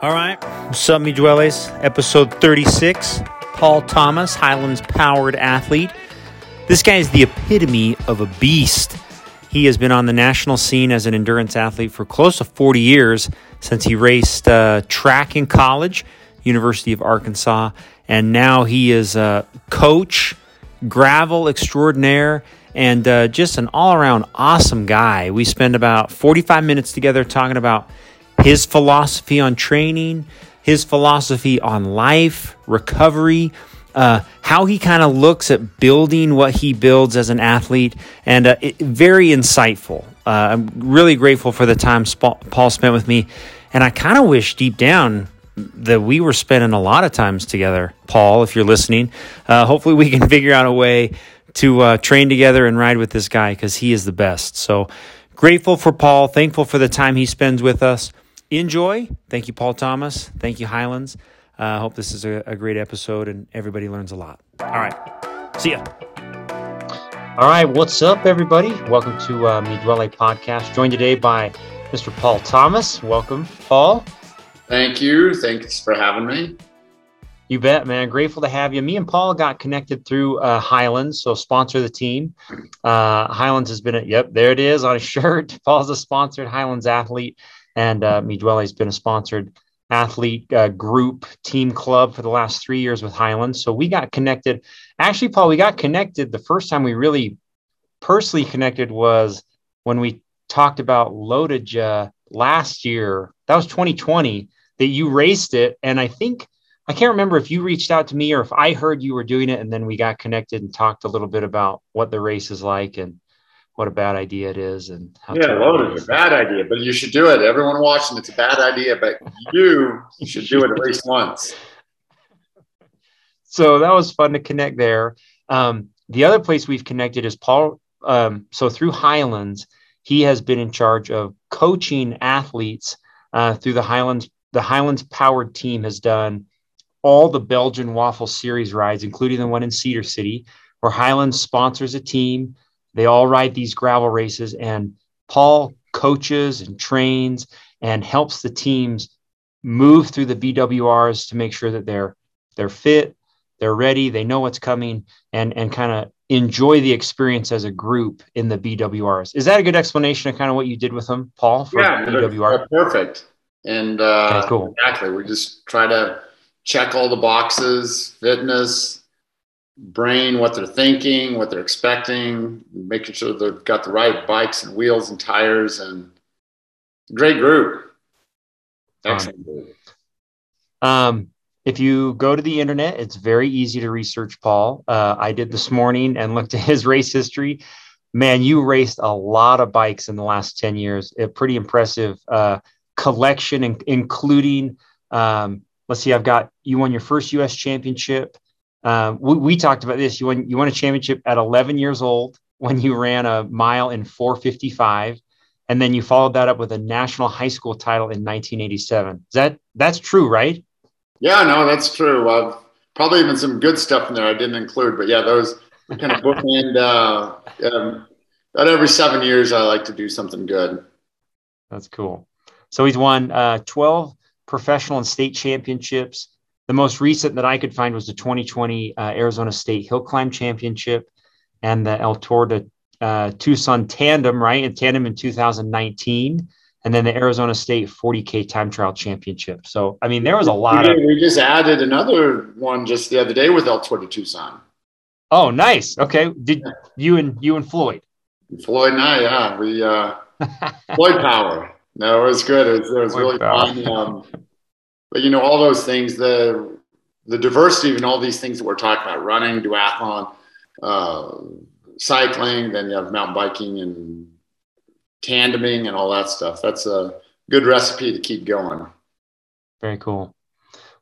All right. What's up, me dwellers? Episode 36. Paul Thomas, Highlands powered athlete. This guy is the epitome of a beast. He has been on the national scene as an endurance athlete for close to 40 years since he raced uh, track in college, University of Arkansas, and now he is a coach, gravel extraordinaire, and uh, just an all around awesome guy. We spend about 45 minutes together talking about his philosophy on training, his philosophy on life, recovery, uh, how he kind of looks at building what he builds as an athlete, and uh, it, very insightful. Uh, I'm really grateful for the time Sp- Paul spent with me, and I kind of wish deep down that we were spending a lot of times together. Paul, if you're listening, uh, hopefully we can figure out a way to uh, train together and ride with this guy because he is the best. So grateful for Paul, thankful for the time he spends with us enjoy. Thank you, Paul Thomas. Thank you, Highlands. I uh, hope this is a, a, great episode and everybody learns a lot. All right. See ya. All right. What's up, everybody? Welcome to uh, Me Dwelle podcast. Joined today by Mr. Paul Thomas. Welcome, Paul. Thank you. Thanks for having me. You bet, man. Grateful to have you. Me and Paul got connected through uh, Highlands, so sponsor the team. Uh, Highlands has been a, yep, there it is on a shirt. Paul's a sponsored Highlands athlete and uh, has been a sponsored athlete uh, group team club for the last three years with Highlands. So we got connected. Actually, Paul, we got connected. The first time we really personally connected was when we talked about LoToJa last year. That was 2020 that you raced it, and I think I can't remember if you reached out to me or if I heard you were doing it, and then we got connected and talked a little bit about what the race is like and what a bad idea it is and how yeah loaded a bad idea but you should do it. Everyone watching it's a bad idea but you should do it at least once. So that was fun to connect there. Um, the other place we've connected is paul um, so through highlands he has been in charge of coaching athletes uh, through the highlands the highlands powered team has done all the belgian waffle series rides including the one in cedar city where highlands sponsors a team they all ride these gravel races, and Paul coaches and trains and helps the teams move through the BWRs to make sure that they're they're fit, they're ready, they know what's coming, and and kind of enjoy the experience as a group in the BWRs. Is that a good explanation of kind of what you did with them, Paul? For yeah, BWR, perfect. And uh, okay, cool. exactly, we just try to check all the boxes: fitness, brain what they're thinking, what they're expecting, making sure they've got the right bikes and wheels and tires and great group. Excellent group. Um, if you go to the internet, it's very easy to research Paul. Uh, I did this morning and looked at his race history. Man, you raced a lot of bikes in the last 10 years. A pretty impressive uh, collection, in, including, um, let's see, I've got you won your first US championship. Um, we, we, talked about this. You won, you won a championship at 11 years old when you ran a mile in 455, and then you followed that up with a national high school title in 1987. Is that that's true, right? Yeah, no, that's true. I've probably even some good stuff in there I didn't include, but yeah, those kind of bookend. uh, um, about every seven years, I like to do something good. That's cool. So he's won uh, 12 professional and state championships. The most recent that I could find was the 2020 uh, Arizona State Hill Climb Championship and the El Tour de uh, Tucson Tandem, right? In tandem in 2019. And then the Arizona State 40K Time Trial Championship. So, I mean, there was a lot we, of. We just added another one just the other day with El Tour de Tucson. Oh, nice. Okay. Did you and you and Floyd? Floyd and I, yeah. We, uh, Floyd Power. No, it was good. It was, it was really power. fun. Um, but you know all those things the the diversity and all these things that we're talking about running duathlon uh, cycling then you have mountain biking and tandeming and all that stuff. That's a good recipe to keep going. Very cool.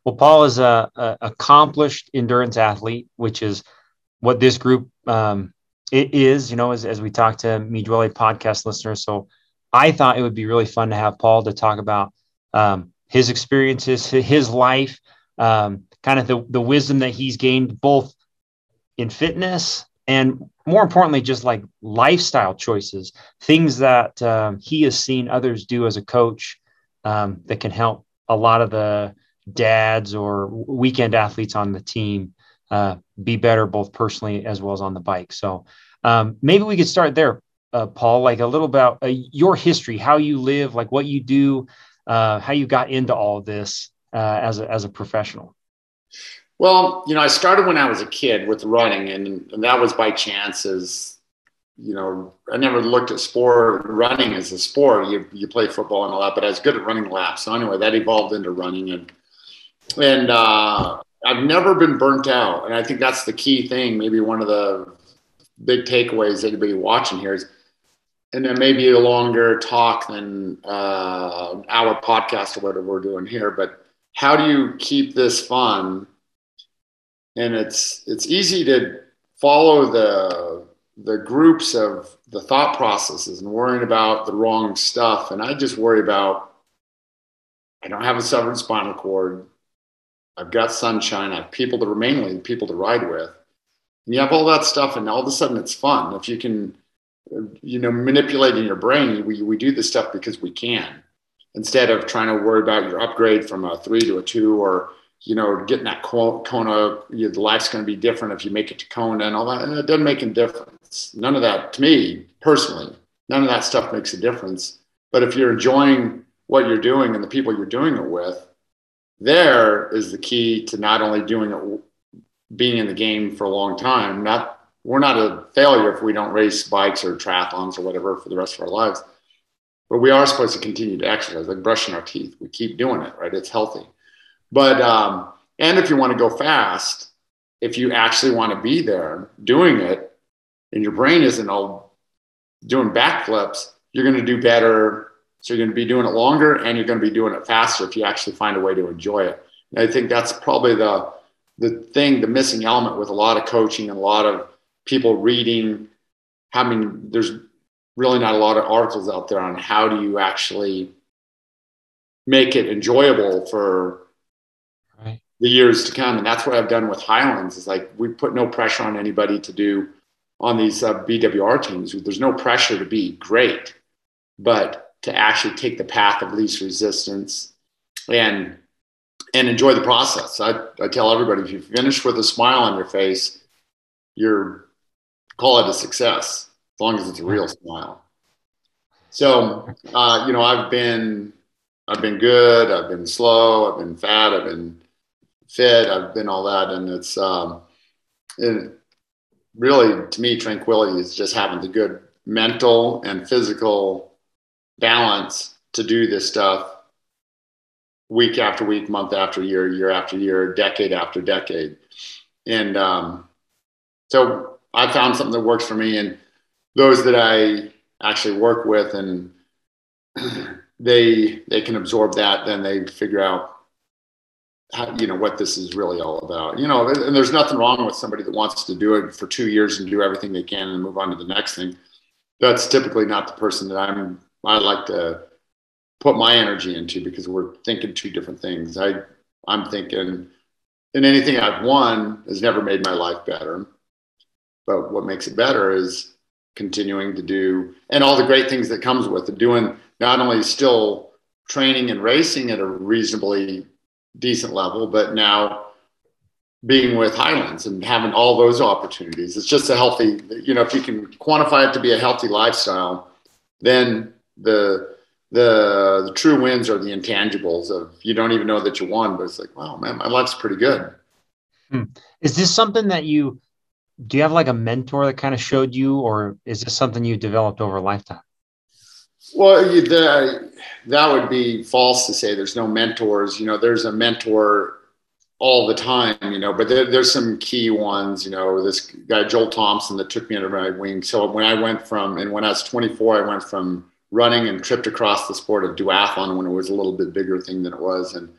Well paul is a, a accomplished endurance athlete which is what this group um, it is you know as, as we talk to me dwelle podcast listeners. So i thought it would be really fun to have paul to talk about um, his experiences, his life, um, kind of the, the wisdom that he's gained both in fitness and more importantly, just like lifestyle choices, things that um, he has seen others do as a coach um, that can help a lot of the dads or weekend athletes on the team uh, be better both personally as well as on the bike. So um, maybe we could start there, uh, Paul. Like a little about uh, your history, how you live, like what you do, uh, how you got into all this uh, as a, as a professional. Well, you know, I started when I was a kid with running, and, and that was by chance. As you know, I never looked at sport running as a sport. You you play football and all that, but I was good at running laps. So anyway, that evolved into running, and and uh, I've never been burnt out. And I think that's the key thing. Maybe one of the big takeaways anybody watching here is, and then maybe a longer talk than uh, our podcast or whatever we're doing here, but how do you keep this fun? And it's it's easy to follow the the groups of the thought processes and worrying about the wrong stuff. And I just worry about I don't have a severed spinal cord. I've got sunshine. I have people to remain with, people to ride with. And you have all that stuff, and all of a sudden it's fun. If you can, you know, manipulating your brain, we, we do this stuff because we can instead of trying to worry about your upgrade from a three to a two or, you know, getting that Kona, you know, the life's going to be different if you make it to Kona and all that. And it doesn't make a difference. None of that, to me personally, none of that stuff makes a difference. But if you're enjoying what you're doing and the people you're doing it with, there is the key to not only doing it, being in the game for a long time. Not we're not a failure if we don't race bikes or triathlons or whatever for the rest of our lives, but we are supposed to continue to exercise, like brushing our teeth. We keep doing it, right? It's healthy. But um, and if you want to go fast, if you actually want to be there doing it, and your brain isn't all doing backflips, you're going to do better so you're going to be doing it longer and you're going to be doing it faster if you actually find a way to enjoy it. And I think that's probably the the thing, the missing element with a lot of coaching and a lot of people reading. Having there's really not a lot of articles out there on how do you actually make it enjoyable for right. the years to come. And that's what I've done with Highlands. Is like we put no pressure on anybody to do on these uh, BWR teams. There's no pressure to be great, but to actually take the path of least resistance and and enjoy the process. I, I tell everybody if you finish with a smile on your face, you're call it a success as long as it's a real smile. So uh, you know, I've been I've been good, I've been slow, I've been fat, I've been fit, I've been all that, and it's um, it, really to me tranquility is just having the good mental and physical balance to do this stuff week after week, month after year, year after year, decade after decade. And um, so I found something that works for me, and those that I actually work with, and they they can absorb that. Then they figure out how, you know what this is really all about. You know, and there's nothing wrong with somebody that wants to do it for two years and do everything they can and move on to the next thing. That's typically not the person that I'm I like to put my energy into because we're thinking two different things. I I'm thinking, and anything I've won has never made my life better. But what makes it better is continuing to do and all the great things that comes with it. Doing not only still training and racing at a reasonably decent level, but now being with Highlands and having all those opportunities. It's just a healthy, you know, if you can quantify it to be a healthy lifestyle, then the the the true wins are the intangibles of you don't even know that you won, but it's like, wow, man, my life's pretty good. Hmm. Is this something that you do you have like a mentor that kind of showed you, or is this something you developed over a lifetime? Well, the, that would be false to say there's no mentors. You know, there's a mentor all the time, you know, but there, there's some key ones, you know, this guy, Joel Thompson, that took me under my wing. So when I went from, and when I was 24, I went from running and tripped across the sport of duathlon when it was a little bit bigger thing than it was. And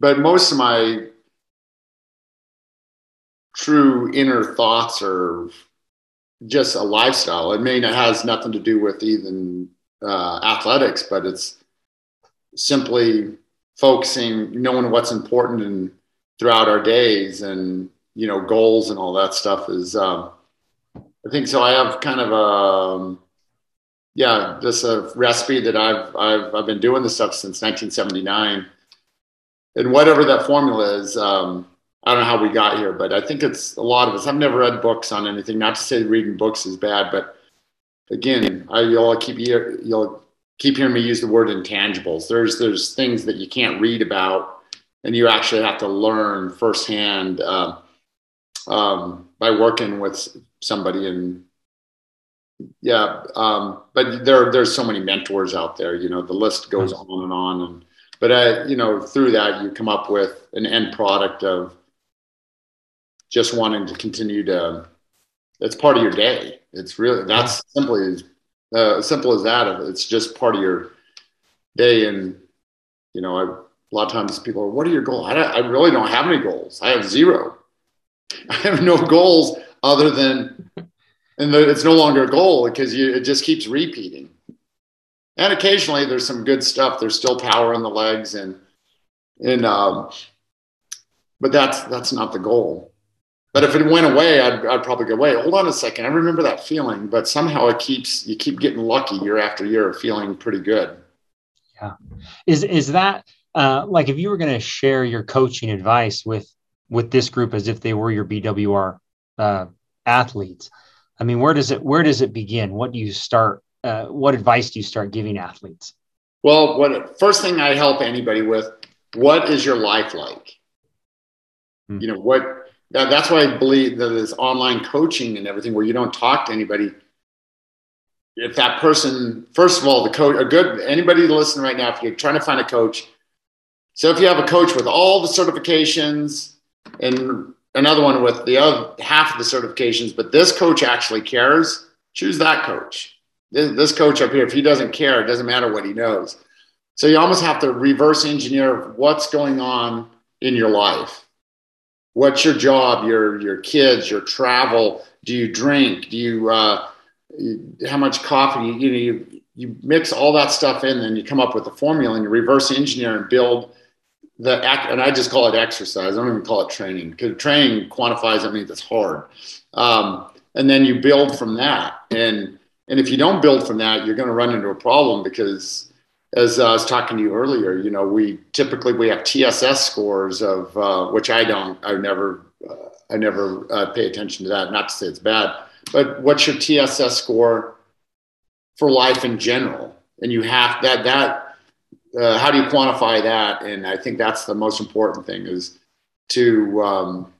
but most of my true inner thoughts are just a lifestyle. It may it has nothing to do with even uh, athletics, but it's simply focusing, knowing what's important and throughout our days, and you know goals and all that stuff is. Um, I think so. I have kind of a um, yeah, just a recipe that I've I've I've been doing this stuff since 1979, and whatever that formula is, um, I don't know how we got here, but I think it's a lot of us. I've never read books on anything. Not to say reading books is bad, but again, I, you'll keep you'll keep hearing me use the word intangibles. There's there's things that you can't read about, and you actually have to learn firsthand uh, um, by working with somebody. And yeah, um, but there there's so many mentors out there. You know, the list goes on and on. And but uh, you know, through that, you come up with an end product of just wanting to continue to. It's part of your day. It's really that's simply as uh, simple as that. It's just part of your day, and you know, I, a lot of times people are, "What are your goals?" I, I really don't have any goals. I have zero. I have no goals other than, and the, it's no longer a goal because you, it just keeps repeating. And occasionally there's some good stuff. There's still power in the legs, and and um, but that's that's not the goal. But if it went away, I'd, I'd probably go, wait, hold on a second. I remember that feeling, but somehow it keeps, you keep getting lucky year after year feeling pretty good. Yeah. Is, is that uh, like, if you were going to share your coaching advice with, with this group as if they were your BWR uh, athletes, I mean, where does it, where does it begin? What do you start? Uh, what advice do you start giving athletes? Well, what first thing I help anybody with, what is your life like? Hmm. You know, what, that, that's why I believe that this online coaching and everything where you don't talk to anybody. If that person, first of all, the coach, a good anybody listening right now, if you're trying to find a coach, so if you have a coach with all the certifications and another one with the other half of the certifications, but this coach actually cares, choose that coach. This, this coach up here, if he doesn't care, it doesn't matter what he knows. So you almost have to reverse engineer what's going on in your life what's your job? Your your kids your travel. Do you drink? Do you uh, how much coffee? You, you know you, you mix all that stuff in and then you come up with a formula and you reverse engineer and build the act and i just call it exercise. I don't even call it training because training quantifies it means it's hard. Um, and then you build from that. And and if you don't build from that you're going to run into a problem because as I was talking to you earlier, you know, we typically we have TSS scores of uh, which I don't, I never, uh, I never uh, pay attention to that. Not to say it's bad, but what's your TSS score for life in general? And you have that that. Uh, how do you quantify that? And I think that's the most important thing is to um,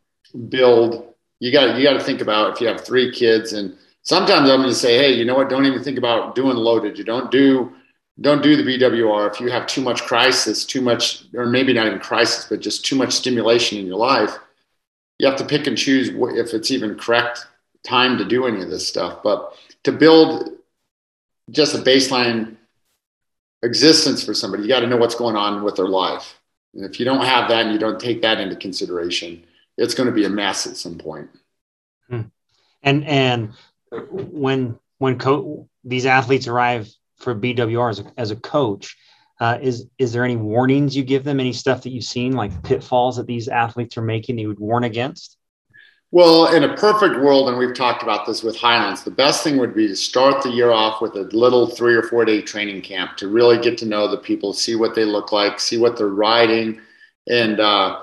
build. You got you got to think about if you have three kids, and sometimes I'm going to say, hey, you know what? Don't even think about doing LoToJa. You don't do don't do the BWR if you have too much crisis, too much, or maybe not even crisis, but just too much stimulation in your life. You have to pick and choose if it's even correct time to do any of this stuff. But to build just a baseline existence for somebody, you got to know what's going on with their life. And if you don't have that and you don't take that into consideration, it's going to be a mess at some point. Hmm. And and when when co- these athletes arrive for BWR as a, as a coach. Uh, is is there any warnings you give them? Any stuff that you've seen, like pitfalls that these athletes are making, that you would warn against? Well, in a perfect world, and we've talked about this with Highlands, the best thing would be to start the year off with a little three or four day training camp to really get to know the people, see what they look like, see what they're riding, and uh,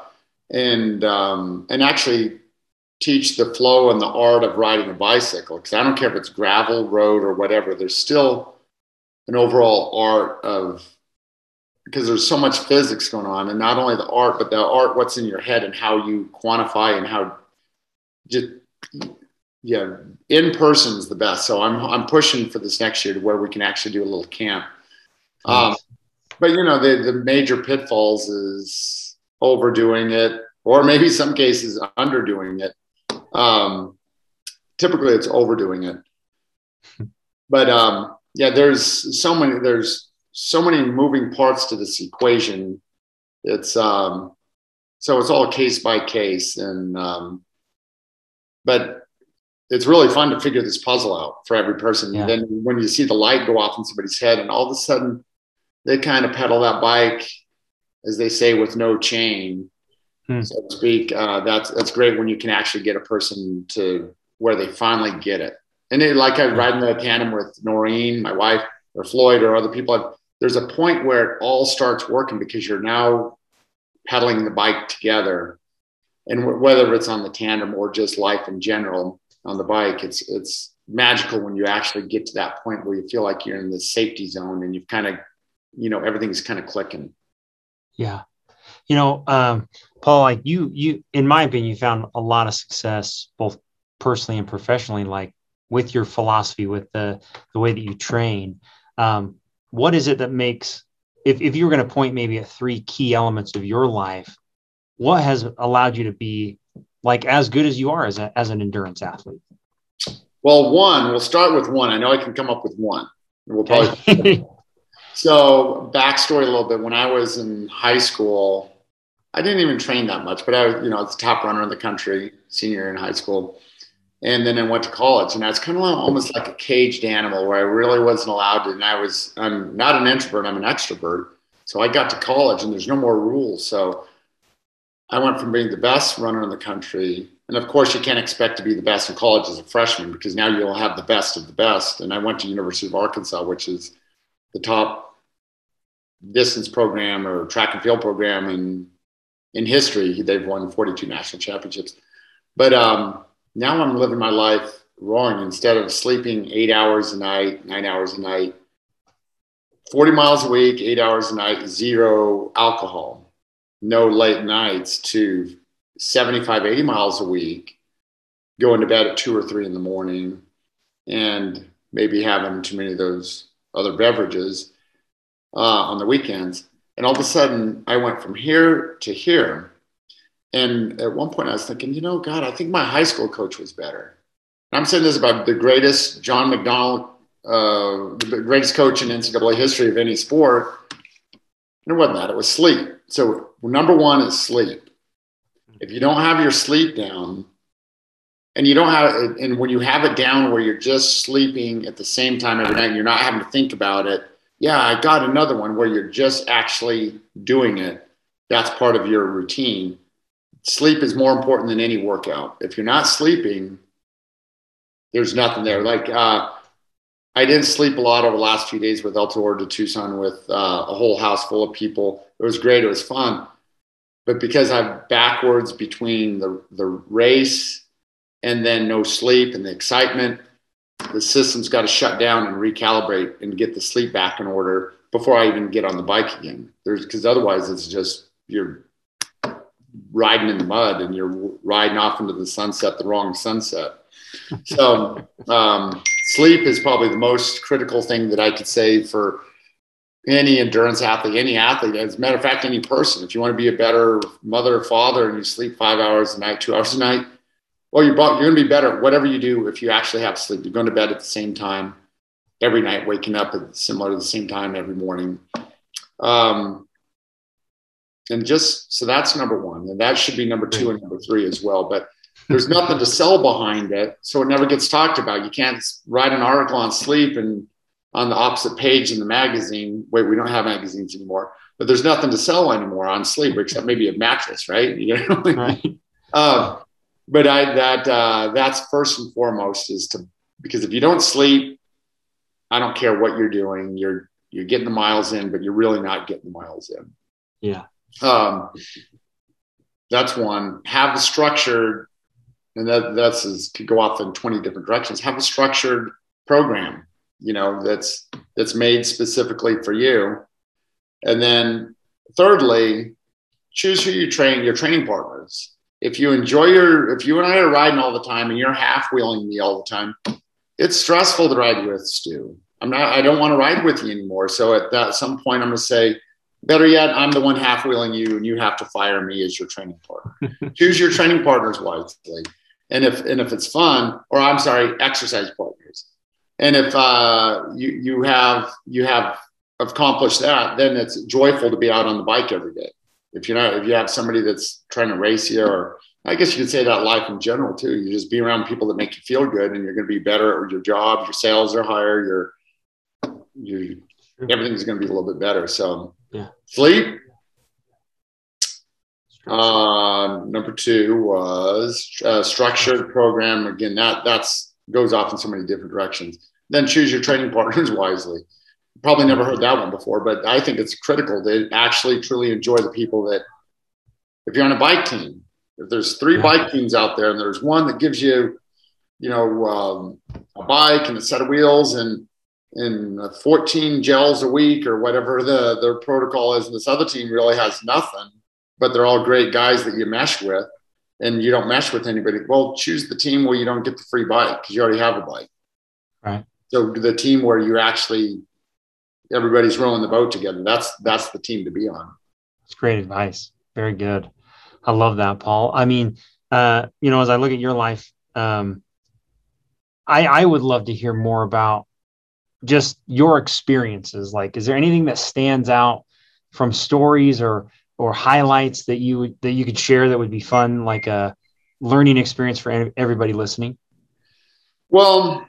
and um, and actually teach the flow and the art of riding a bicycle. Because I don't care if it's gravel, road, or whatever. There's still an overall art of because there's so much physics going on and not only the art but the art what's in your head and how you quantify and how just yeah in person is the best. So i'm i'm pushing for this next year to where we can actually do a little camp. Um, but you know the the major pitfalls is overdoing it or maybe some cases underdoing it. Um, typically it's overdoing it. But um, yeah, there's so many there's so many moving parts to this equation. It's um, so it's all case by case, and um, but it's really fun to figure this puzzle out for every person. Yeah. then when you see the light go off in somebody's head, and all of a sudden they kind of pedal that bike, as they say, with no chain, hmm. so to speak. Uh, that's that's great when you can actually get a person to where they finally get it. And it, like I ride in the tandem with Noreen, my wife, or Floyd, or other people. there's a point where it all starts working because you're now pedaling the bike together. And w- whether it's on the tandem or just life in general on the bike, it's it's magical when you actually get to that point where you feel like you're in the safety zone and you've kind of, you know, everything's kind of clicking. Yeah. You know, um, Paul, like you, you, in my opinion, you found a lot of success both personally and professionally, like with your philosophy, with the the way that you train. Um, what is it that makes, if if you were going to point maybe at three key elements of your life, what has allowed you to be like as good as you are as a, as an endurance athlete? Well, one, we'll start with one. I know I can come up with one. We'll probably. so, backstory a little bit. When I was in high school, I didn't even train that much, but I was, you know, I was the top runner in the country, senior in high school. And then I went to college, and I was kind of almost like a caged animal where I really wasn't allowed to. And I was, I'm not an introvert, I'm an extrovert. So I got to college, and there's no more rules. So I went from being the best runner in the country and of course, you can't expect to be the best in college as a freshman because now you'll have the best of the best. And I went to University of Arkansas, which is the top distance program or track and field program in in history. They've won 42 national championships. But um, now I'm living my life wrong. Instead of sleeping eight hours a night, nine hours a night, 40 miles a week, eight hours a night, zero alcohol, no late nights to 75, 80 miles a week, going to bed at two or three in the morning, and maybe having too many of those other beverages uh, on the weekends. And all of a sudden, I went from here to here. And at one point, I was thinking, you know, God, I think my high school coach was better. And I'm saying this about the greatest John McDonnell, uh, the greatest coach in NCAA history of any sport. And it wasn't that, it was sleep. So, number one is sleep if you don't have your sleep down and you don't have and when you have it down where you're just sleeping at the same time every night and you're not having to think about it yeah i got another one where you're just actually doing it that's part of your routine sleep is more important than any workout. If you're not sleeping there's nothing there. Like uh, i didn't sleep a lot over the last few days with el tour de tucson with uh, a whole house full of people. It was great. It was fun. But because I'm backwards between the, the race and then no sleep and the excitement, the system's got to shut down and recalibrate and get the sleep back in order before I even get on the bike again. There's because otherwise it's just you're riding in the mud and you're riding off into the sunset, the wrong sunset. So um, sleep is probably the most critical thing that I could say for any endurance athlete, any athlete, as a matter of fact, any person, if you want to be a better mother or father and you sleep five hours a night, two hours a night, well, you're, you're going to be better whatever you do if you actually have sleep. You're going to bed at the same time every night, waking up at similar to the same time every morning. Um, and just so that's number one, and that should be number two and number three as well. But there's nothing to sell behind it, so it never gets talked about. You can't write an article on sleep and on the opposite page in the magazine. Wait, we don't have magazines anymore, but there's nothing to sell anymore on sleep except maybe a mattress, right? You know? right. Um, but I that uh, that's first and foremost is to because if you don't sleep, I don't care what you're doing, you're you're getting the miles in, but you're really not getting the miles in. Yeah. Um, that's one. Have a structured, and that that's is, could go off in 20 different directions. Have a structured program you know that's that's made specifically for you and then thirdly choose who you train your training partners if you enjoy your if you and i are riding all the time and you're half wheeling me all the time it's stressful to ride with stu i'm not i don't want to ride with you anymore so at that some point i'm going to say better yet i'm the one half wheeling you and you have to fire me as your training partner choose your training partners wisely and if and if it's fun or i'm sorry exercise partners and if uh, you you have you have accomplished that, then it's joyful to be out on the bike every day. If you're not, if you have somebody that's trying to race you, or I guess you could say that life in general too. You just be around people that make you feel good, and you're going to be better at your job. Your sales are higher. Your you everything's going to be a little bit better. So yeah, sleep. Uh, number two was uh, structured program. Again, that that's goes off in so many different directions. Then choose your training partners wisely. Probably never heard that one before, but I think it's critical to actually truly enjoy the people that if you're on a bike team, if there's three bike teams out there and there's one that gives you, you know, um, a bike and a set of wheels and and 14 gels a week or whatever the their protocol is, and this other team really has nothing, but they're all great guys that you mesh with, and you don't mesh with anybody. Well, choose the team where you don't get the free bike because you already have a bike. Right. So the team where you actually everybody's rowing the boat together. That's that's the team to be on. That's great advice. Very good. I love that, Paul. I mean, uh, you know, as I look at your life, um, I I would love to hear more about just your experiences. Like, is there anything that stands out from stories or or highlights that you that you could share that would be fun, like a learning experience for everybody listening? Well,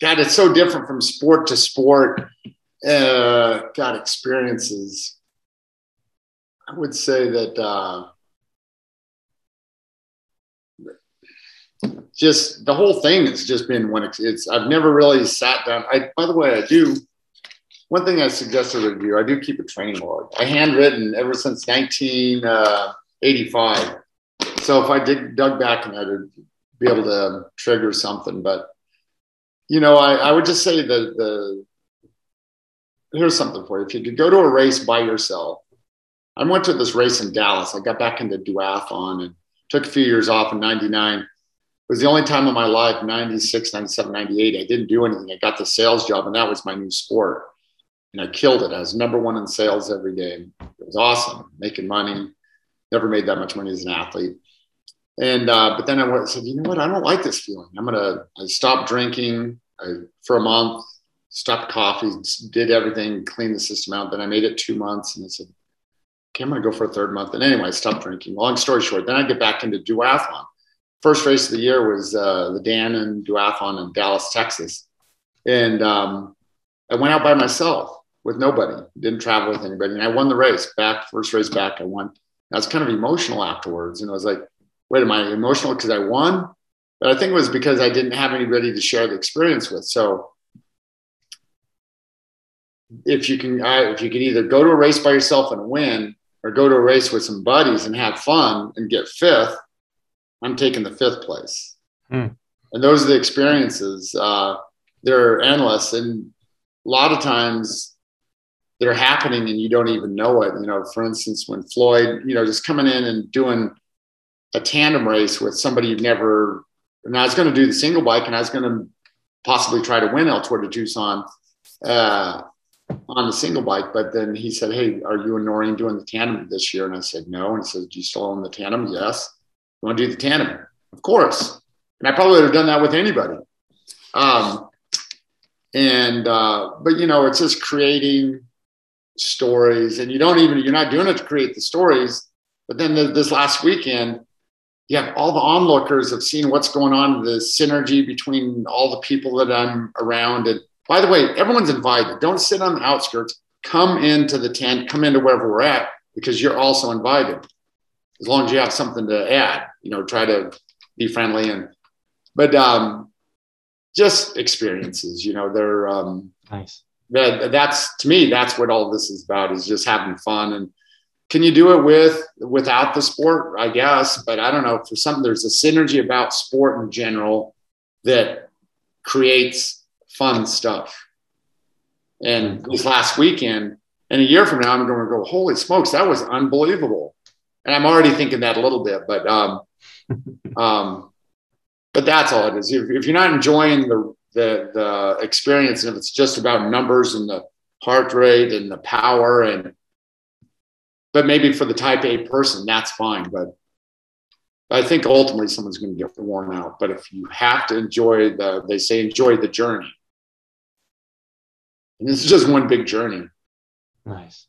God, it's so different from sport to sport. Uh, God, experiences. I would say that uh, just the whole thing has just been when it's, it's, I've never really sat down. I, by the way, I do. One thing I suggest everybody do, I do keep a training log. I handwritten ever since 1985. Uh, so if I dig, dug back and I'd be able to trigger something, but you know, I, I would just say that the here's something for you. If you could go to a race by yourself, I went to this race in Dallas. I got back into duathlon and took a few years off in 99. It was the only time in my life, 96, 97, 98, I didn't do anything. I got the sales job and that was my new sport. And I killed it. I was number one in sales every day. It was awesome, making money. Never made that much money as an athlete. And uh, but then I went, said, you know what? I don't like this feeling. I'm gonna. I stopped drinking I, for a month. Stopped coffee. Did everything. Cleaned the system out. Then I made it two months, and I said, okay, I'm gonna go for a third month. And anyway, I stopped drinking. Long story short, then I get back into duathlon. First race of the year was uh, the and duathlon in Dallas, Texas, and um, I went out by myself with nobody. Didn't travel with anybody, and I won the race. Back first race back, I won. I was kind of emotional afterwards, and I was like wait, am I emotional because I won? But I think it was because I didn't have anybody to share the experience with. So if you can, I, if you can either go to a race by yourself and win, or go to a race with some buddies and have fun and get fifth, I'm taking the fifth place. Hmm. And those are the experiences. Uh, they're endless, and a lot of times they're happening and you don't even know it. You know, for instance, when Floyd, you know, just coming in and doing a tandem race with somebody you've never. And I was going to do the single bike, and I was going to possibly try to win El Tour de Tucson uh, on the single bike. But then he said, "Hey, are you and Noreen doing the tandem this year?" And I said, "No." And he said, "Do you still own the tandem?" Yes. You want to do the tandem? Of course. And I probably would have done that with anybody. Um, and uh, but you know, it's just creating stories, and you don't even you're not doing it to create the stories. But then the, this last weekend, you have all the onlookers have seen what's going on, the synergy between all the people that I'm around. And by the way, everyone's invited. Don't sit on the outskirts. Come into the tent, come into wherever we're at, because you're also invited. As long as you have something to add, you know, try to be friendly and but um just experiences, you know, they're um nice. That that's to me, that's what all this is about is just having fun. And can you do it with without the sport? I guess but i don't know for something there's a synergy about sport in general that creates fun stuff. And this last weekend and a year from now i'm going to go holy smokes that was unbelievable and i'm already thinking that a little bit but um um but that's all it is if, if you're not enjoying the the the experience and if it's just about numbers and the heart rate and the power and but maybe for the type A person, that's fine. But I think ultimately someone's going to get worn out. But if you have to enjoy the, they say enjoy the journey. And this is just one big journey. Nice.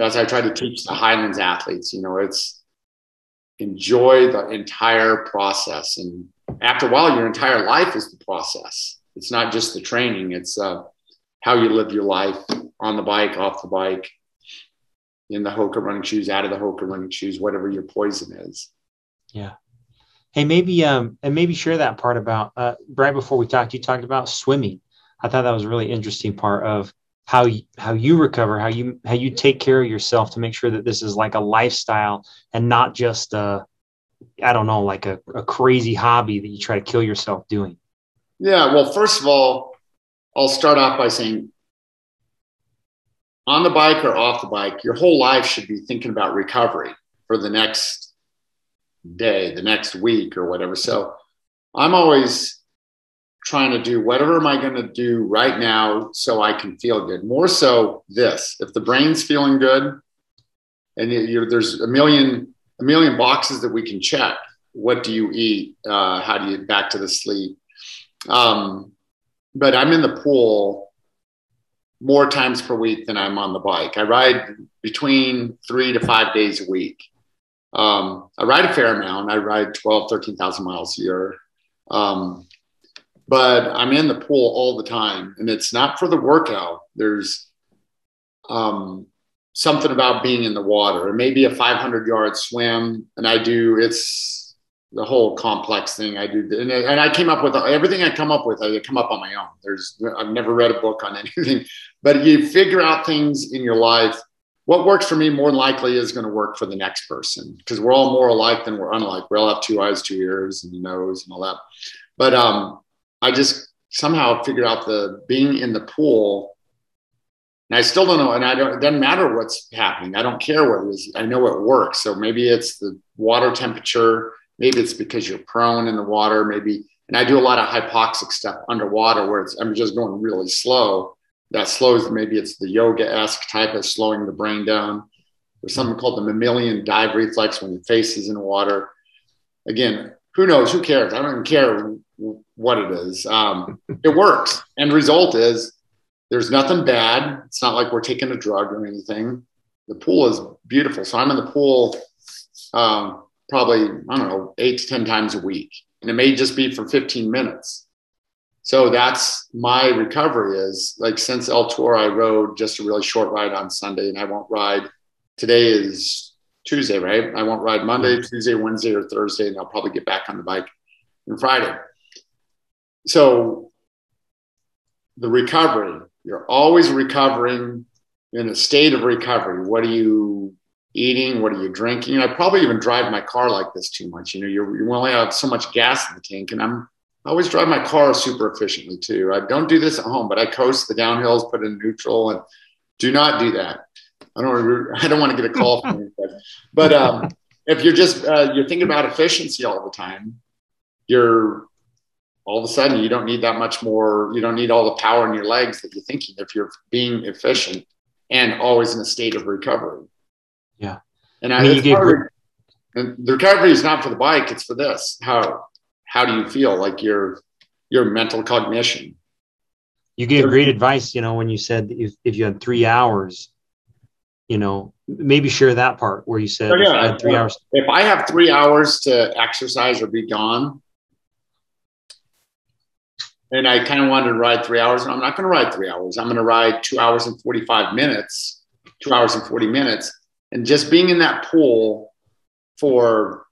As I try to teach the Highlands athletes, you know, it's enjoy the entire process. And after a while, your entire life is the process. It's not just the training, it's uh, how you live your life on the bike, off the bike, in the Hoka running shoes, out of the Hoka running shoes, whatever your poison is. Yeah. Hey, maybe um, and maybe share that part about uh, right before we talked. You talked about swimming. I thought that was a really interesting part of how you, how you recover, how you how you take care of yourself to make sure that this is like a lifestyle and not just a I don't know, like a, a crazy hobby that you try to kill yourself doing. Yeah, well, first of all, I'll start off by saying on the bike or off the bike, your whole life should be thinking about recovery for the next day, the next week, or whatever. So I'm always trying to do whatever am I going to do right now so I can feel good. More so, this if the brain's feeling good, and there's a million a million boxes that we can check. What do you eat? Uh, how do you back to the sleep? Um, but I'm in the pool more times per week than I'm on the bike. I ride between three to five days a week. Um, I ride a fair amount. I ride 12, 13,000 miles a year. Um, but I'm in the pool all the time and it's not for the workout. There's um, something about being in the water. It may be a 500 yard swim and I do, it's the whole complex thing I do. And, and I came up with everything I come up with, I come up on my own. There's, I've never read a book on anything, but you figure out things in your life. What works for me more likely is going to work for the next person because we're all more alike than we're unlike. We all have two eyes, two ears, and a nose, and all that. But um, I just somehow figured out the being in the pool. And I still don't know, and I don't. It doesn't matter what's happening. I don't care what it is. I know it works. So maybe it's the water temperature. Maybe it's because you're prone in the water. Maybe, and I do a lot of hypoxic stuff underwater where it's I'm just going really slow. That slows. Maybe it's the yoga esque type of slowing the brain down. There's something called the mammalian dive reflex when your face is in water. Again, who knows? Who cares? I don't even care what it is. Um, it works. End result is there's nothing bad. It's not like we're taking a drug or anything. The pool is beautiful. So I'm in the pool um, probably, I don't know, eight to 10 times a week. And it may just be for 15 minutes. So that's my recovery is like since El Tour, I rode just a really short ride on Sunday and I won't ride. Today is Tuesday, right? I won't ride Monday, Tuesday, Wednesday, or Thursday, and I'll probably get back on the bike on Friday so the recovery, you're always recovering in a state of recovery. What are you eating? What are you drinking? I probably even drive my car like this too much. You know, you're only have so much gas in the tank, and I'm I always drive my car super efficiently too. I don't do this at home, but I coast the downhills, put in neutral, and do not do that. I don't. I don't want to get a call from anybody. But um, if you're just uh, you're thinking about efficiency all the time, you're all of a sudden you don't need that much more you don't need all the power in your legs that you're thinking if you're being efficient and always in a state of recovery. Yeah. And I, mean, hard, the recovery is not for the bike it's for this. How how do you feel? Like your your mental cognition. You gave great advice you know when you said if, if you had three hours you know maybe share that part where you said oh, yeah, if I three hours. If i have three hours to exercise or be gone and I kind of wanted to ride three hours. And I'm not going to ride three hours. I'm going to ride two hours and 45 minutes, two hours and 40 minutes. And just being in that pool for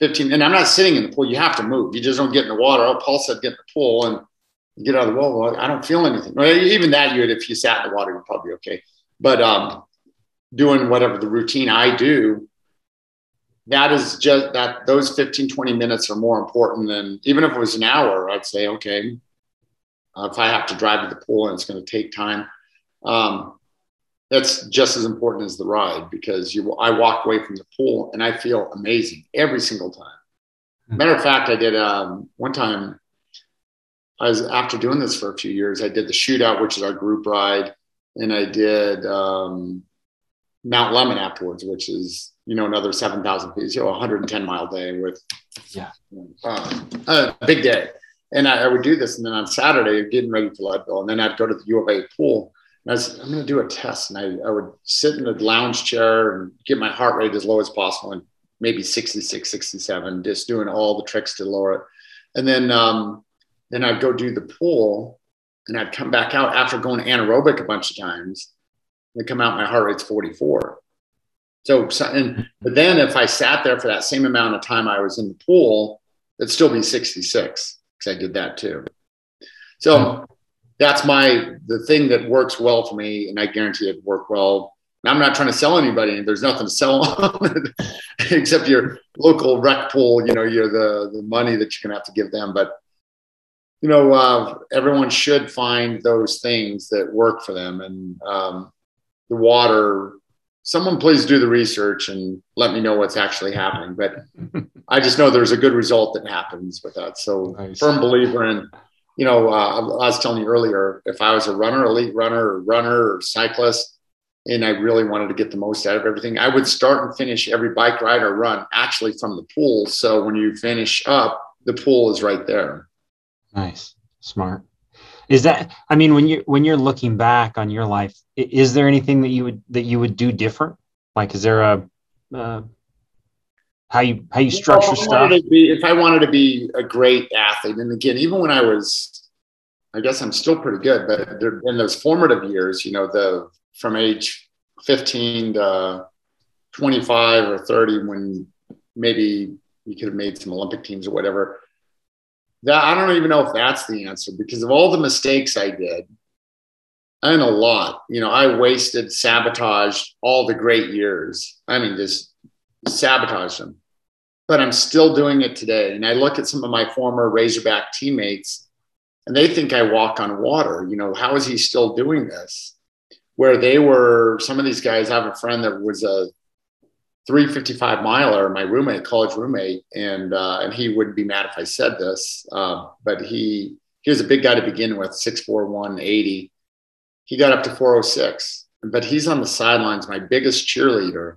15, and I'm not sitting in the pool. You have to move. You just don't get in the water. Oh, Paul said get in the pool and get out of the pool. I don't feel anything. even that, you if you sat in the water, you're probably okay. But um, doing whatever the routine I do, that is just that those 15, 20 minutes are more important than even if it was an hour, I'd say, okay, uh, if I have to drive to the pool and it's going to take time, um, that's just as important as the ride because you. I walk away from the pool and I feel amazing every single time. Hmm. Matter of fact, I did um, one time. I was after doing this for a few years. I did the shootout, which is our group ride, and I did um, Mount Lemmon afterwards, which is you know another seven thousand feet, you know, 110 mile day with yeah, uh, a big day. And I, I, would do this. And then on Saturday, getting ready for Leadville, and then I'd go to the U of A pool. And I was, I'm going to do a test. And I, I would sit in a lounge chair and get my heart rate as low as possible and maybe 66, 67, just doing all the tricks to lower it. And then, um, then I'd go do the pool and I'd come back out after going anaerobic a bunch of times. And come out, my heart rate's 44. So, and, but then if I sat there for that same amount of time I was in the pool, it'd still be 66 because I did that too. So that's my the thing that works well for me, and I guarantee it work well. I'm not trying to sell anybody. There's nothing to sell except your local rec pool. You know, you're the the money that you're gonna have to give them. But you know, uh, everyone should find those things that work for them. And um, the water, someone please do the research and let me know what's actually happening. But I just know there's a good result that happens with that. So nice. firm believer in, you know, uh, I was telling you earlier, if I was a runner, elite runner, or runner, or cyclist, and I really wanted to get the most out of everything, I would start and finish every bike ride or run actually from the pool. So when you finish up, the pool is right there. Nice, smart. Is that? I mean, when you when you're looking back on your life, is there anything that you would that you would do different? Like, is there a uh, how you how you structure stuff? Be, if I wanted to be a great athlete, and again, even when I was, I guess I'm still pretty good, but there in those formative years, you know, the from age 15 to 25 or 30, when maybe you could have made some Olympic teams or whatever that I don't even know if that's the answer because of all the mistakes I did. And a lot, you know, I wasted, sabotaged all the great years. I mean, just sabotaged them. But I'm still doing it today. And I look at some of my former Razorback teammates and they think I walk on water. You know, how is he still doing this? Where they were, some of these guys, I have a friend that was a 355 miler, my roommate, college roommate, and uh, and he wouldn't be mad if I said this, uh, but he he was a big guy to begin with, 6'4", 180. He got up to 406, but he's on the sidelines, my biggest cheerleader.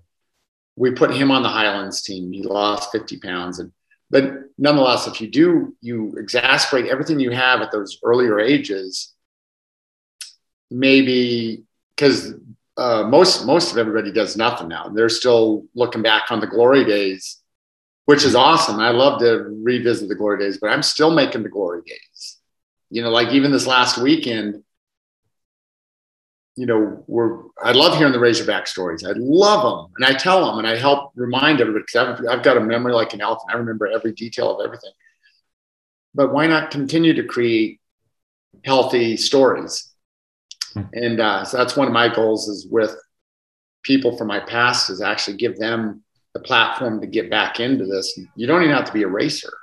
We put him on the Highlands team. He lost 50 pounds, and but nonetheless, if you do, you exasperate everything you have at those earlier ages. Maybe because uh, most most of everybody does nothing now. They're still looking back on the glory days, which is awesome. I love to revisit the glory days, but I'm still making the glory days. You know, like even this last weekend, you know, we're I love hearing the Razorback stories. I love them, and I tell them, and I help remind everybody because I've, I've got a memory like an elephant. I remember every detail of everything. But why not continue to create healthy stories? Hmm. And uh, so that's one of my goals is with people from my past is actually give them the platform to get back into this. You don't even have to be a racer,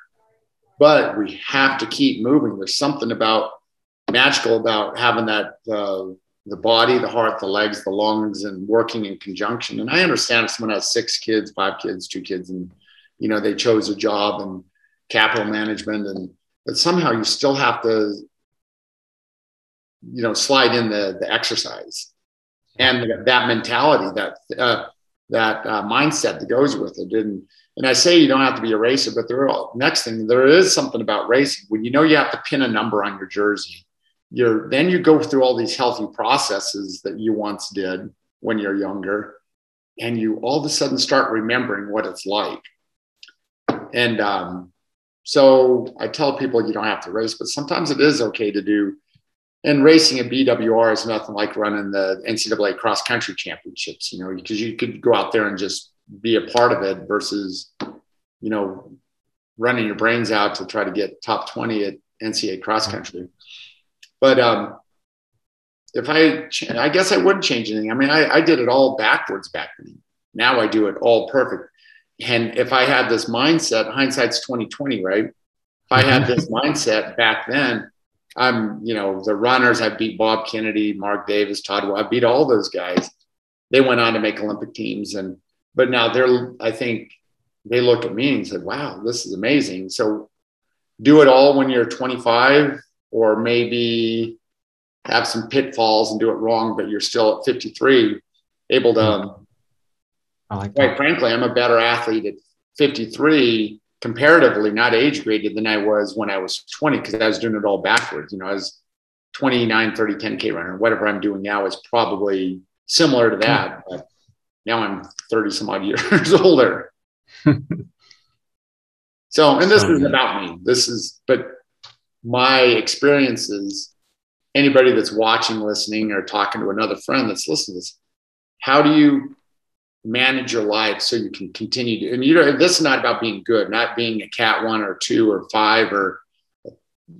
but we have to keep moving. There's something about magical about having that uh, the body, the heart, the legs, the lungs, and working in conjunction. And I understand if someone has six kids, five kids, two kids, and you know they chose a job and capital management, and but somehow you still have to you know slide in the the exercise. And that mentality that uh, that uh, mindset that goes with it. And and I say you don't have to be a racer but are, next thing there is something about racing. When you know you have to pin a number on your jersey you're then you go through all these healthy processes that you once did when you're younger. And you all of a sudden start remembering what it's like. And um, so I tell people you don't have to race but sometimes it is okay to do and racing a BWR is nothing like running the NCAA cross country championships, you know, because you could go out there and just be a part of it versus, you know, running your brains out to try to get top 20 at NCAA cross country. But um, if I, I guess I wouldn't change anything. I mean, I, I did it all backwards back then. Now I do it all perfect. And if I had this mindset, hindsight's 2020, right? If I had this mindset back then, I'm, you know, the runners. I beat Bob Kennedy, Mark Davis, Todd. I beat all those guys. They went on to make Olympic teams, and but now they're. I think they look at me and said, "Wow, this is amazing." So do it all when you're 25, or maybe have some pitfalls and do it wrong, but you're still at 53, able to. I like quite frankly, I'm a better athlete at 53 comparatively not age graded than I was when I was 20 because I was doing it all backwards. You know, I was 29, 30, 10K runner. Whatever I'm doing now is probably similar to that. Hmm. But now I'm 30 some odd years older. so, and this isn't about me. This is, but my experiences, anybody that's watching, listening, or talking to another friend that's listening to this, how do you manage your life so you can continue to and you know this is not about being good not being a cat one or two or five or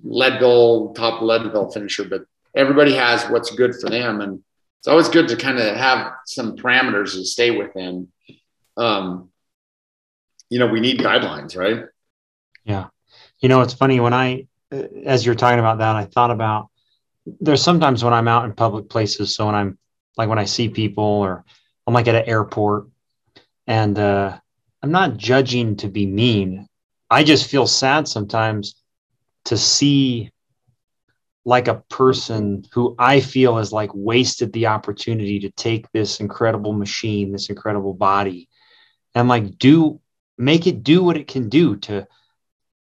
leadville top leadville finisher but everybody has what's good for them. And it's always good to kind of have some parameters to stay within. Um, you know, we need guidelines, right? Yeah. You know, it's funny when I, as you're talking about that, I thought about there's sometimes when I'm out in public places. So when I'm like when I see people or I'm like at an airport and uh, I'm not judging to be mean. I just feel sad sometimes to see like a person who I feel has like wasted the opportunity to take this incredible machine, this incredible body, and like do make it do what it can do to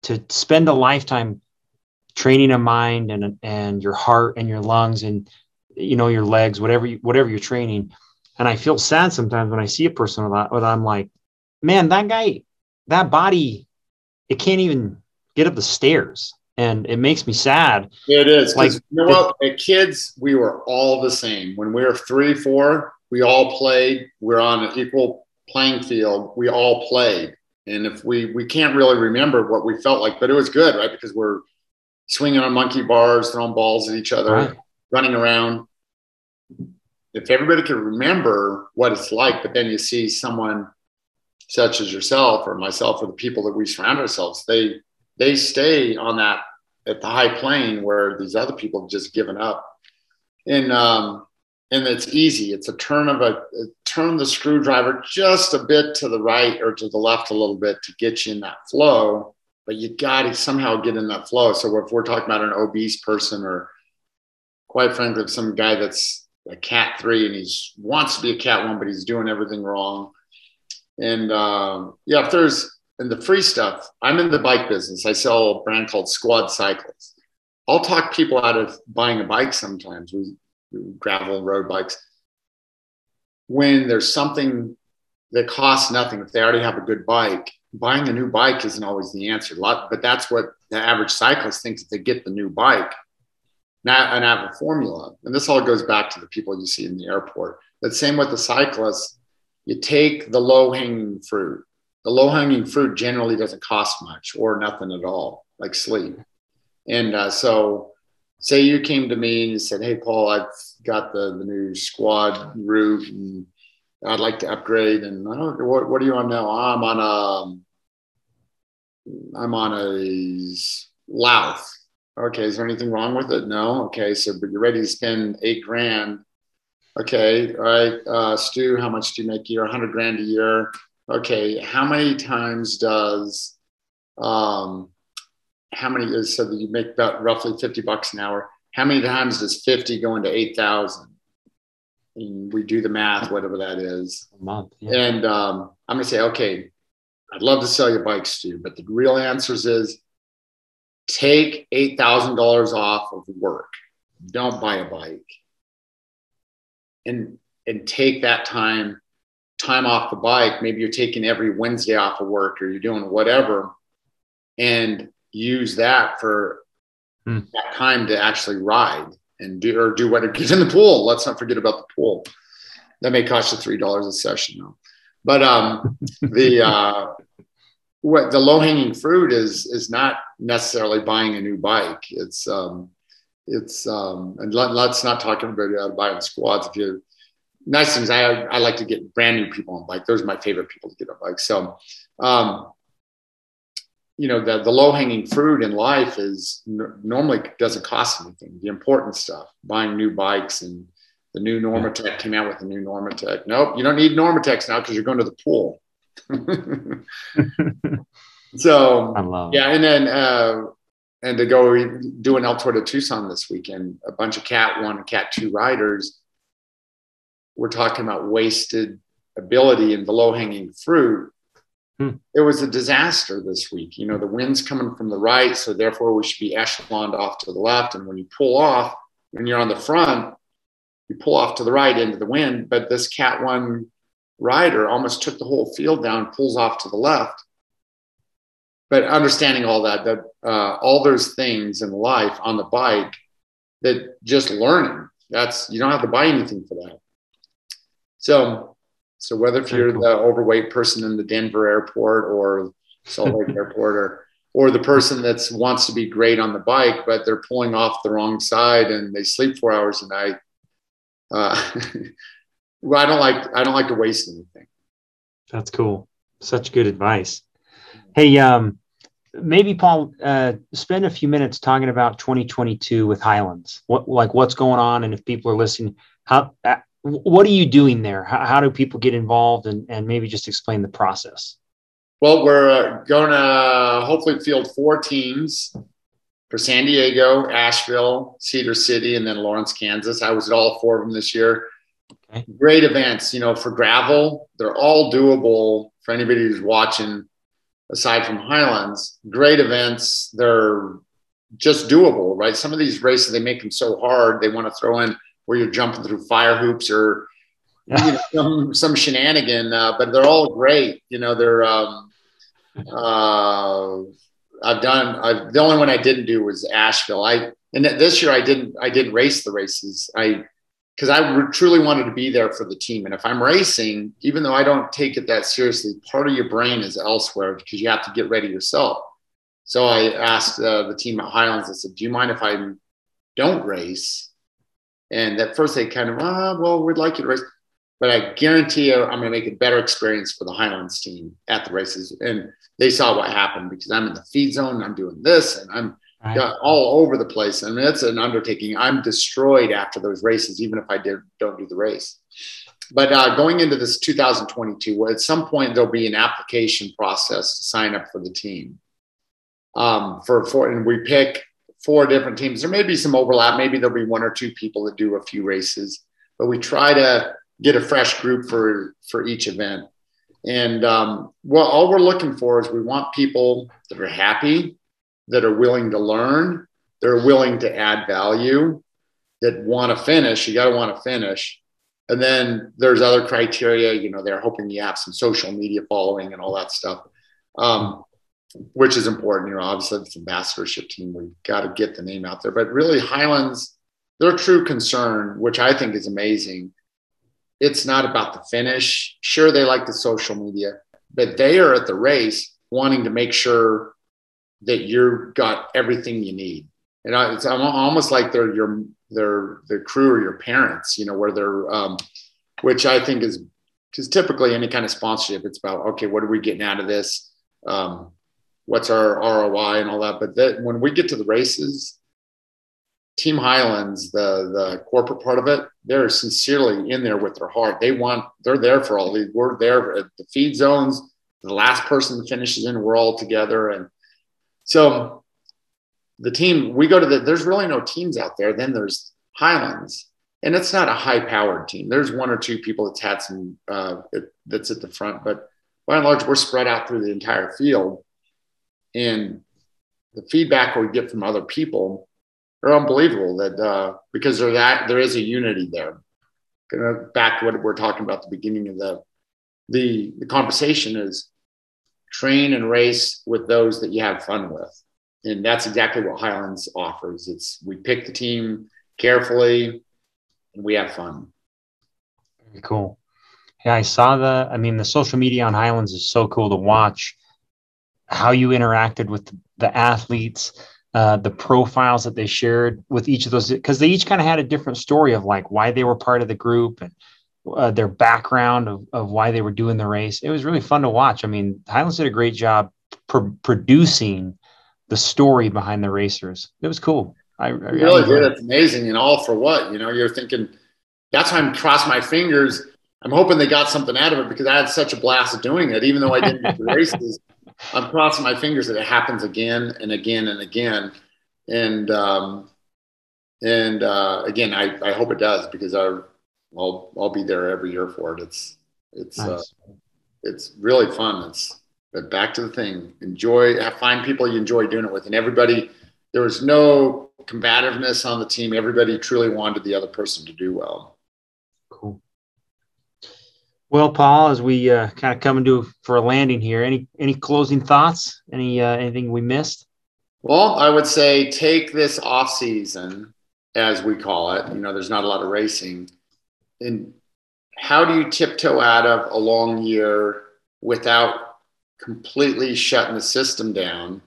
to spend a lifetime training a mind and and your heart and your lungs and you know your legs, whatever you, whatever you're training. And I feel sad sometimes when I see a person with that, I'm like, man, that guy, that body, it can't even get up the stairs and it makes me sad. It is. Like, you know what? At kids, we were all the same. When we were three, four, we all played. We're on an equal playing field. We all played. And if we, we can't really remember what we felt like, but it was good, right? Because we're swinging on monkey bars, throwing balls at each other, right. running around. If everybody could remember what it's like, but then you see someone such as yourself or myself or the people that we surround ourselves, they they stay on that at the high plane where these other people have just given up. And um, and it's easy. It's a turn of a, a turn the screwdriver just a bit to the right or to the left a little bit to get you in that flow. But you got to somehow get in that flow. So if we're talking about an obese person or quite frankly, some guy that's a cat three and he wants to be a cat one, but he's doing everything wrong. And um, yeah, if there's and the free stuff, I'm in the bike business. I sell a brand called Squad Cycles. I'll talk people out of buying a bike sometimes. We, gravel road bikes. When there's something that costs nothing, if they already have a good bike, buying a new bike isn't always the answer. Lot, but that's what the average cyclist thinks if they get the new bike. Not and have a formula. And this all goes back to the people you see in the airport. But same with the cyclists. You take the low hanging fruit the low hanging fruit generally doesn't cost much or nothing at all, like sleep. And uh, so, say you came to me and you said, Hey, Paul, I've got the, the new squad route and I'd like to upgrade. And I don't what, what are you on now? I'm on a, I'm on a Lauf. Okay. Is there anything wrong with it? No. Okay. So, but you're ready to spend eight grand. Okay. All right. Uh, Stu, how much do you make a year? 100 grand a year okay, how many times does, um, how many is so that you make about roughly 50 bucks an hour? How many times does 50 go into 8,000? we do the math, whatever that is. A month. Yeah. And um, I'm going to say, okay, I'd love to sell you bikes, Stu, but the real answers is take $8,000 off of work. Don't buy a bike. And, and take that time time off the bike, maybe you're taking every Wednesday off of work or you're doing whatever, and use that for hmm. that time to actually ride and do or do what get in the pool. Let's not forget about the pool. That may cost you three dollars a session though. But um, the uh, what the low hanging fruit is is not necessarily buying a new bike. It's um, it's um, and let, us not talk about how to squads. If you nice things. I I like to get brand new people on bike. Those are my favorite people to get on bike. So, um, you know, the the low hanging fruit in life is n- normally doesn't cost anything. The important stuff, buying new bikes and the new Normatec came out with the new Normatec. Nope, you don't need Normatecs now because you're going to the pool. so yeah, and then uh, and to go do an El Tour de Tucson this weekend, a bunch of Cat One and Cat Two riders we're talking about wasted ability and the low hanging fruit. Hmm. It was a disaster this week. You know, the wind's coming from the right, so therefore we should be echeloned off to the left. And when you pull off, when you're on the front, you pull off to the right into the wind. But this Cat 1 rider almost took the whole field down, pulls off to the left. But understanding all that, that uh, all those things in life on the bike, that just learning, that's you don't have to buy anything for that. So, so whether if you're the overweight person in the Denver airport or Salt Lake airport, or or the person that wants to be great on the bike, but they're pulling off the wrong side and they sleep four hours a night. Uh, well, I don't like I don't like to waste anything. That's cool. Such good advice. Hey, um, maybe Paul, uh, spend a few minutes talking about 2022 with Highlands. What like what's going on, and if people are listening, how uh, what are you doing there? How, how do people get involved, and and maybe just explain the process. Well, we're uh, going to hopefully field four teams for San Diego, Asheville, Cedar City, and then Lawrence, Kansas. I was at all four of them this year. Okay. Great events, you know, for gravel. They're all doable for anybody who's watching aside from Highlands. Great events. They're just doable, right? Some of these races, they make them so hard. They want to throw in where you're jumping through fire hoops or you know, some, some shenanigan, uh, but they're all great. You know, they're, um, uh, I've done, I've, the only one I didn't do was Asheville. I, and this year I didn't, I didn't race the races. I, because I re- truly wanted to be there for the team. And if I'm racing, even though I don't take it that seriously, part of your brain is elsewhere because you have to get ready yourself. So I asked uh, the team at Highlands, I said, Do you mind if I don't race? And at first they kind of, ah, well, we'd like you to race. But I guarantee you, I'm going to make a better experience for the Highlands team at the races. And they saw what happened because I'm in the feed zone, I'm doing this, and I'm right. got all over the place. I mean, it's an undertaking. I'm destroyed after those races, even if I did don't do the race. But uh, going into this 2022, at some point there'll be an application process to sign up for the team. Um, for for and we pick four different teams. There may be some overlap. Maybe there'll be one or two people that do a few races, but we try to get a fresh group for for each event. And um, well, all we're looking for is we want people that are happy, that are willing to learn, they're willing to add value, that want to finish. You got to want to finish. And then there's other criteria, you know, they're hoping you have some social media following and all that stuff, um, which is important. You know, obviously, it's ambassadorship team. We've got to get the name out there. But really, Highlands, their true concern, which I think is amazing, it's not about the finish. Sure, they like the social media, but they are at the race wanting to make sure that you've got everything you need. And it's almost like they're your they're the crew or your parents, you know, where they're, um, which I think is because typically any kind of sponsorship, it's about okay, what are we getting out of this? Um, what's our ROI and all that. But that when we get to the races, Team Highlands, the the corporate part of it, they're sincerely in there with their heart. They want they're there for all these. We're there at the feed zones. The last person finishes in, we're all together, and so the team, we go to the, there's really no teams out there. Then there's Highlands, and it's not a high powered team. There's one or two people that's had some, uh, that's at the front, but by and large, we're spread out through the entire field. And the feedback we get from other people are unbelievable that, uh, because there that, there is a unity there. Back to what we're talking about at the beginning of the, the, the conversation is train and race with those that you have fun with. And that's exactly what Highlands offers. It's we pick the team carefully and we have fun. Very cool. Yeah, I saw the I mean the social media on Highlands is so cool to watch how you interacted with the athletes, uh, the profiles that they shared with each of those because they each kind of had a different story of like why they were part of the group and uh, their background of, of why they were doing the race. It was really fun to watch. I mean, Highlands did a great job pr- producing the story behind the racers. It was cool. I, I really did. It's amazing. And all for what? You know, you're thinking, that's why I'm crossing my fingers. I'm hoping they got something out of it because I had such a blast doing it, even though I didn't do the races. I'm crossing my fingers that it happens again and again and again. And, um, and uh, again, I, I hope it does because I, I'll I'll be there every year for it. It's it's uh, nice. uh, it's really fun. It's but back to the thing. Enjoy find people you enjoy doing it with, and everybody. There was no combativeness on the team. Everybody truly wanted the other person to do well. Cool. Well, Paul, as we uh, kind of come into for a landing here, any any closing thoughts? Any uh, anything we missed? Well, I would say take this off season, as we call it. You know, there's not a lot of racing and how do you tiptoe out of a long year without completely shutting the system down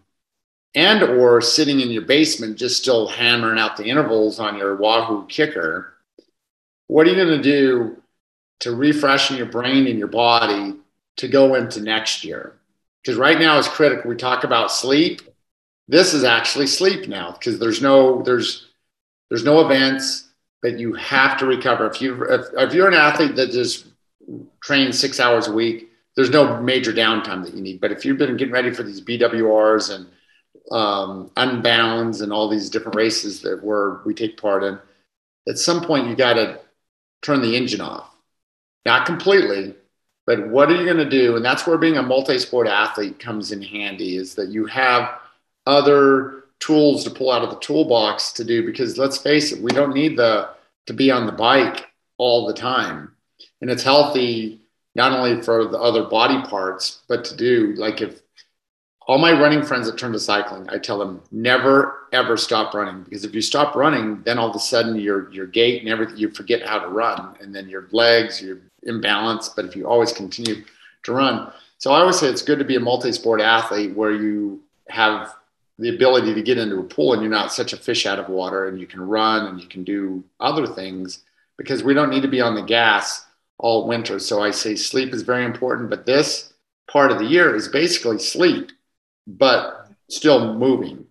and or sitting in your basement just still hammering out the intervals on your Wahoo KICKR what are you going to do to refreshen your brain and your body to go into next year? Because right now is critical. We talk about sleep. This is actually sleep now because there's no there's there's no events, but you have to recover. If you if, if you're an athlete that just trains six hours a week, there's no major downtime that you need. But if you've been getting ready for these BWRs and um, unbounds and all these different races that we're, we take part in, at some point you got to turn the engine off. Not completely, but what are you going to do? And that's where being a multi-sport athlete comes in handy is that you have other tools to pull out of the toolbox to do because let's face it, we don't need the to be on the bike all the time. And it's healthy not only for the other body parts, but to do like if all my running friends that turn to cycling, I tell them never ever stop running because if you stop running, then all of a sudden your your gait and everything you forget how to run, and then your legs you're imbalanced. But if you always continue to run, so I always say it's good to be a multi-sport athlete where you have the ability to get into a pool and you're not such a fish out of water, and you can run and you can do other things because we don't need to be on the gas all winter. So I say sleep is very important, but this part of the year is basically sleep but still moving.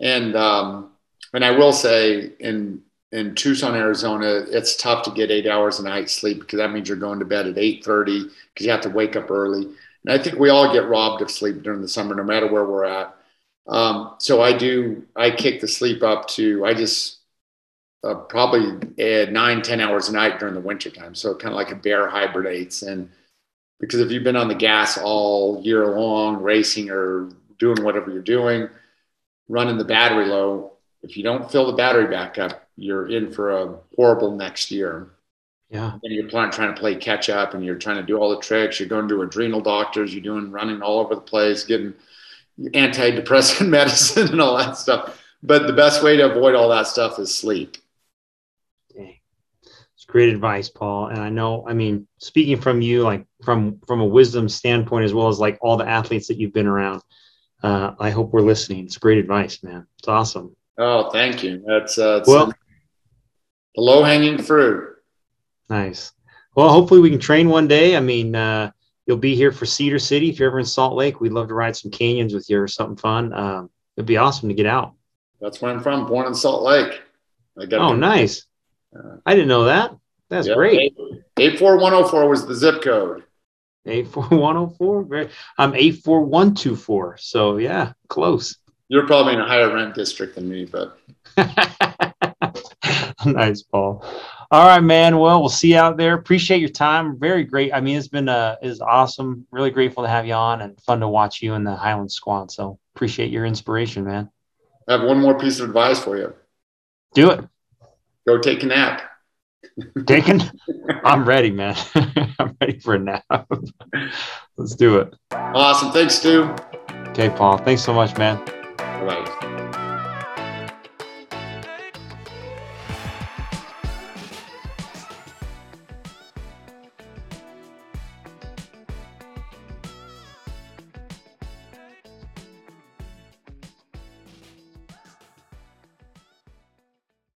And um, and I will say in in Tucson, Arizona, it's tough to get eight hours a night sleep because that means you're going to bed at eight thirty because you have to wake up early. And I think we all get robbed of sleep during the summer, no matter where we're at. Um, so I do. I kick the sleep up to. I just uh, probably add nine, ten hours a night during the winter time. So kind of like a bear hibernates. And because if you've been on the gas all year long, racing or doing whatever you're doing, running the battery low. If you don't fill the battery back up, you're in for a horrible next year. Yeah. And you're trying to play catch up and you're trying to do all the tricks. You're going to adrenal doctors. You're doing running all over the place, getting antidepressant medicine and all that stuff. But the best way to avoid all that stuff is sleep. Dang. It's great advice, Paul. And I know, I mean, speaking from you, like from from a wisdom standpoint, as well as like all the athletes that you've been around, uh, I hope we're listening. It's great advice, man. It's awesome. Oh, thank you. That's uh, well, the low hanging fruit. Nice. Well, hopefully we can train one day. I mean, uh, you'll be here for Cedar City. If you're ever in Salt Lake, we'd love to ride some canyons with you or something fun. Um, it'd be awesome to get out. That's where I'm from. Born in Salt Lake. oh, nice. Uh, I didn't know that. That's great. 84104 was the zip code. 84104. I'm 84124. So yeah, close. You're probably in a higher rent district than me, but nice, Paul. All right, man. Well, we'll see you out there. Appreciate your time. Very great. I mean, it's been uh is awesome. Really grateful to have you on and fun to watch you in the Highland Squad. So appreciate your inspiration, man. I have one more piece of advice for you. Do it. Go take a nap. Taking? I'm ready, man. I'm ready for a nap. Let's do it. Awesome. Thanks, Stu. Okay, Paul. Thanks so much, man. Bye.